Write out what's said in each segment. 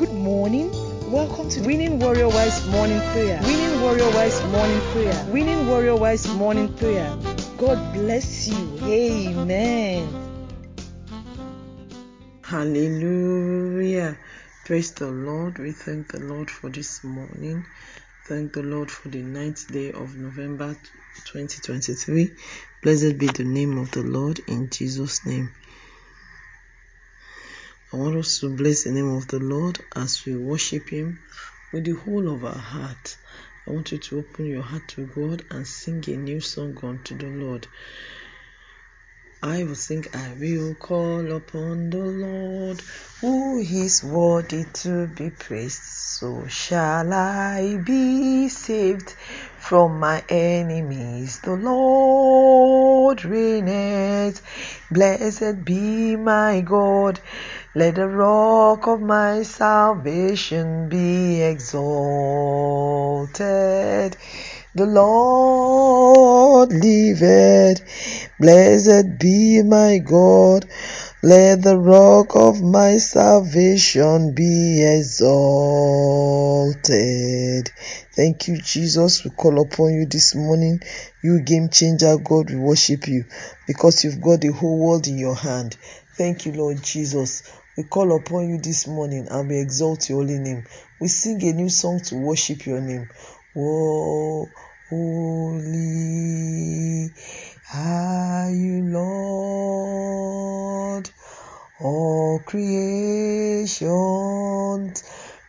Good morning. Welcome to Winning Warrior Wives Morning Prayer. Winning Warrior Wives Morning Prayer. Winning Warrior Wives Morning Prayer. God bless you. Amen. Hallelujah. Praise the Lord. We thank the Lord for this morning. Thank the Lord for the ninth day of November 2023. Blessed be the name of the Lord in Jesus' name. I want us to bless the name of the Lord as we worship Him with the whole of our heart. I want you to open your heart to God and sing a new song unto the Lord. I will sing, I will call upon the Lord, who is worthy to be praised. So shall I be saved from my enemies. The Lord reigneth. Blessed be my God. Let the rock of my salvation be exalted. The Lord liveth. Blessed be my God. Let the rock of my salvation be exalted. Thank you, Jesus. We call upon you this morning. You game changer, God, we worship you because you've got the whole world in your hand. Thank you, Lord Jesus. We call upon you this morning and we exalt your holy name. We sing a new song to worship your name. Whoa, holy are you, Lord? All creation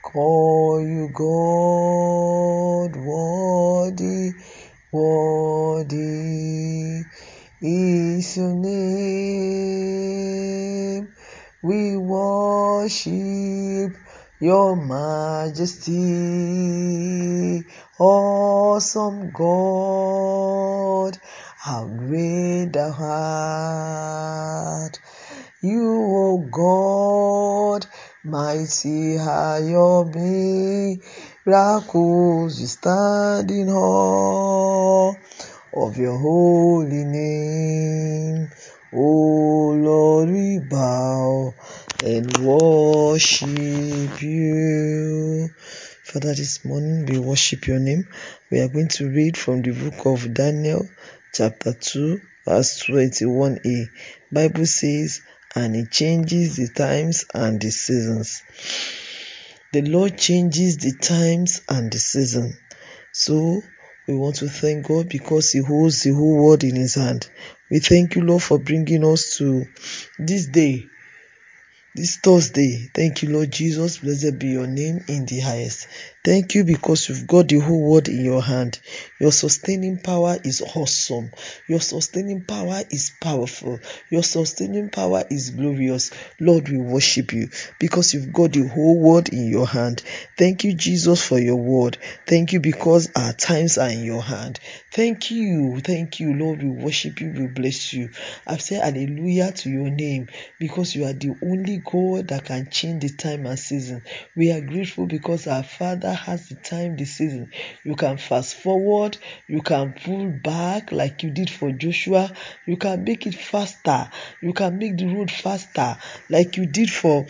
call you God, worthy, worthy is your name. We worship your majesty, awesome God, how great thou art. You, O God, mighty are your miracles, you stand in awe of your holy name. O Lord, we bow and worship you. Father, this morning we worship your name. We are going to read from the book of Daniel, chapter 2, verse 21a. Bible says, and he changes the times and the seasons. The Lord changes the times and the season. So we want to thank God because He holds the whole world in His hand. We thank you, Lord, for bringing us to this day, this Thursday. Thank you, Lord Jesus. Blessed be your name in the highest. Thank you because you've got the whole world in your hand. Your sustaining power is awesome. Your sustaining power is powerful. Your sustaining power is glorious. Lord, we worship you because you've got the whole world in your hand. Thank you, Jesus, for your word. Thank you because our times are in your hand. Thank you. Thank you, Lord. We worship you. We bless you. I say hallelujah to your name because you are the only God that can change the time and season. We are grateful because our Father has the time, the season. You can fast forward, you can pull back like you did for Joshua, you can make it faster, you can make the road faster like you did for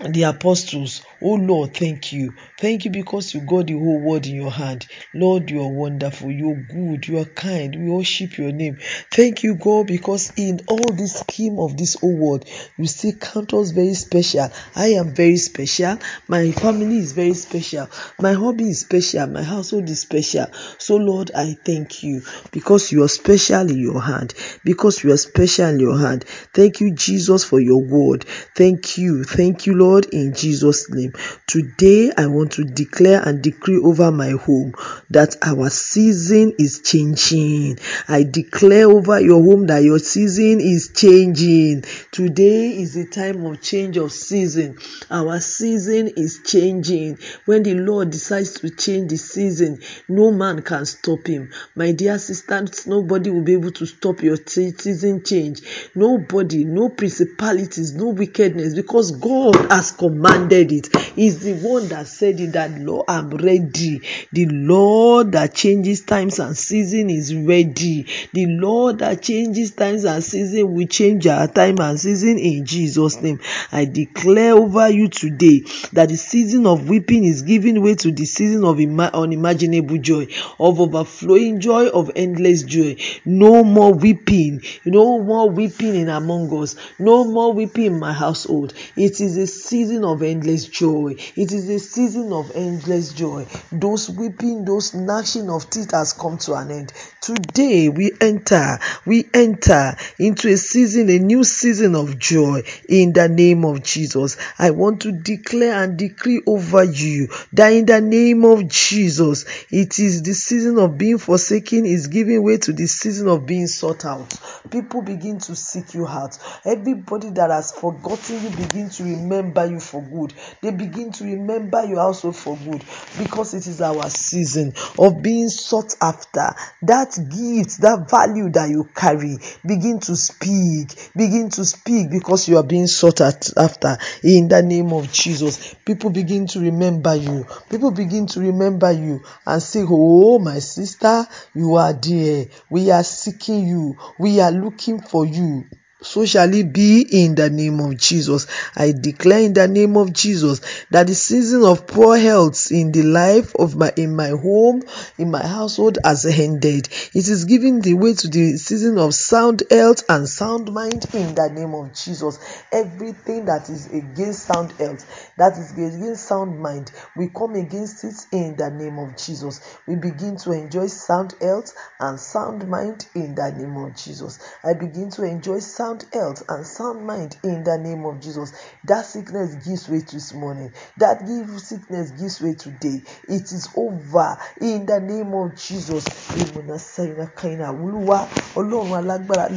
the apostles. Oh Lord, thank you. Thank you because you got the whole world in your hand. Lord, you are wonderful. You're good. You are kind. We worship your name. Thank you, God, because in all this scheme of this whole world, you still count us very special. I am very special. My family is very special. My hobby is special. My household is special. So, Lord, I thank you because you are special in your hand. Because you are special in your hand. Thank you, Jesus, for your word. Thank you. Thank you, Lord, in Jesus' name. Today, I want to declare and decree over my home that our season is changing. I declare over your home that your season is changing. Today is the time of change of season. Our season is changing. When the Lord decides to change the season, no man can stop him. My dear sisters, nobody will be able to stop your season change. Nobody, no principalities, no wickedness, because God has commanded it. He's the one that said. That Lord, I'm ready. The Lord that changes times and season is ready. The Lord that changes times and season will change our time and season in Jesus' name. I declare over you today that the season of weeping is giving way to the season of unimaginable joy, of overflowing joy, of endless joy. No more weeping, no more weeping in among us, no more weeping in my household. It is a season of endless joy. It is a season of endless joy. Those weeping, those gnashing of teeth has come to an end. Today we enter, we enter into a season, a new season of joy in the name of Jesus. I want to declare and decree over you that in the name of Jesus, it is the season of being forsaken is giving way to the season of being sought out. People begin to seek you out. Everybody that has forgotten you begin to remember you for good. They begin to remember you also for good because it is our season of being sought after. That gift, that value that you carry, begin to speak. Begin to speak because you are being sought after in the name of Jesus. People begin to remember you. People begin to remember you and say, Oh, my sister, you are there. We are seeking you. We are looking for you. So shall it be in the name of Jesus. I declare in the name of Jesus that the season of poor health in the life of my in my home, in my household has ended. It is giving the way to the season of sound health and sound mind in the name of Jesus. Everything that is against sound health, that is against sound mind, we come against it in the name of Jesus. We begin to enjoy sound health and sound mind in the name of Jesus. I begin to enjoy sound sound health and sound mind in the name of Jesus. That sickness gives way this morning. That give sickness gives way today. It is over in the name of Jesus.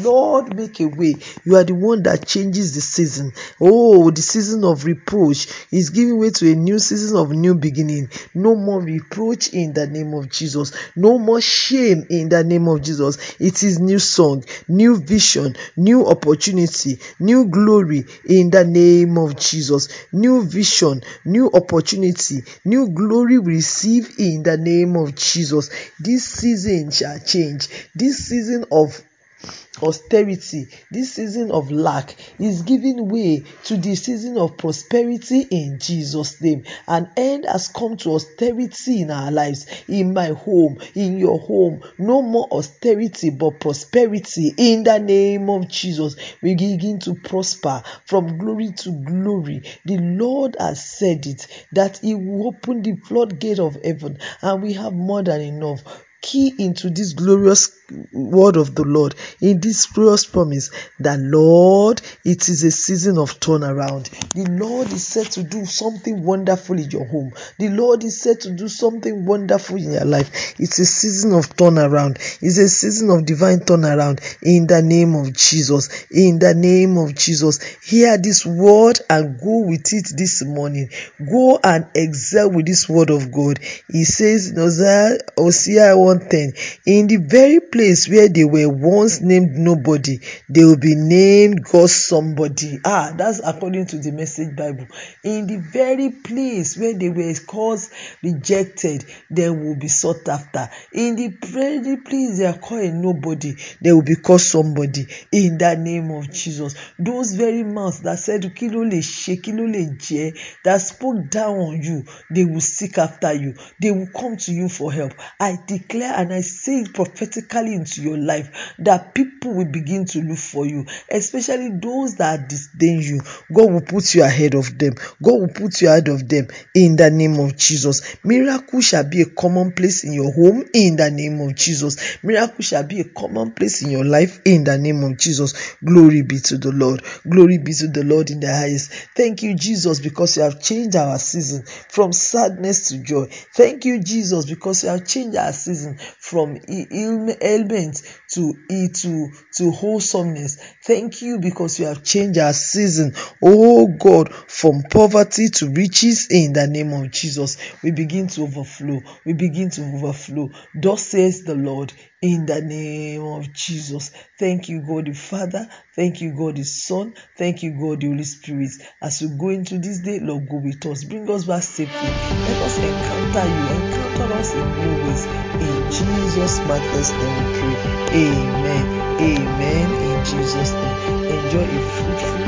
Lord, make a way. You are the one that changes the season. Oh, the season of reproach is giving way to a new season of new beginning. No more reproach in the name of Jesus. No more shame in the name of Jesus. It is new song, new vision, new opportunity opportunity, new glory in the name of Jesus. New vision, new opportunity, new glory receive in the name of Jesus. This season shall change. This season of austerity, this season of lack is giving way to the season of prosperity in Jesus' name. An end has come to austerity in our lives, in my home, in your home. No more austerity but prosperity in the name of Jesus. We begin to prosper from glory to glory. The Lord has said it that He will open the floodgate of heaven, and we have more than enough key into this glorious word of the Lord, in this glorious promise that Lord, it is a season of turnaround. The Lord is set to do something wonderful in your home. The Lord is set to do something wonderful in your life. It's a season of turnaround. It's a season of divine turnaround in the name of Jesus. In the name of Jesus. Hear this word and go with it this morning. Go and excel with this word of God. He says Hosea 110, in the very place where they were once named nobody, they will be named God somebody. Ah, that's according to the message Bible. In the very place where they were called rejected, they will be sought after. In the very place they are called nobody, they will be called somebody. In the name of Jesus. Those very mouths that said, Kilo le she, kilo le je, that spoke down on you, they will seek after you. They will come to you for help. I declare and I say it prophetically into your life that people will begin to look for you, especially those that disdain you. God will put you ahead of them. God will put you ahead of them in the name of Jesus. Miracle shall be a commonplace in your home in the name of Jesus. Miracle shall be a commonplace in your life in the name of Jesus. Glory be to the Lord. Glory be to the Lord in the highest. Thank you, Jesus, because you have changed our season from sadness to joy. Thank you, Jesus, because you have changed our season from ailment to to to wholesomeness. Thank you because you have changed our season. Oh God, from poverty to riches in the name of Jesus. We begin to overflow. We begin to overflow. Thus says the Lord in the name of Jesus. Thank you, God the Father. Thank you, God the Son. Thank you, God the Holy Spirit. As we go into this day, Lord, go with us. Bring us back safely. Let us encounter you. Encounter us in new ways. In Jesus' matchless name we pray. Amen. Amen. In Jesus' name. Enjoy a fruitful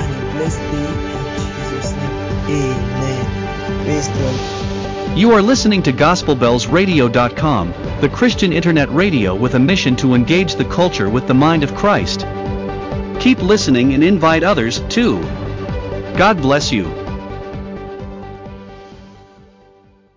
and a blessed day in Jesus' name. Amen. Praise God. You are listening to GospelBellsRadio.com, the Christian internet radio with a mission to engage the culture with the mind of Christ. Keep listening and invite others, too. God bless you.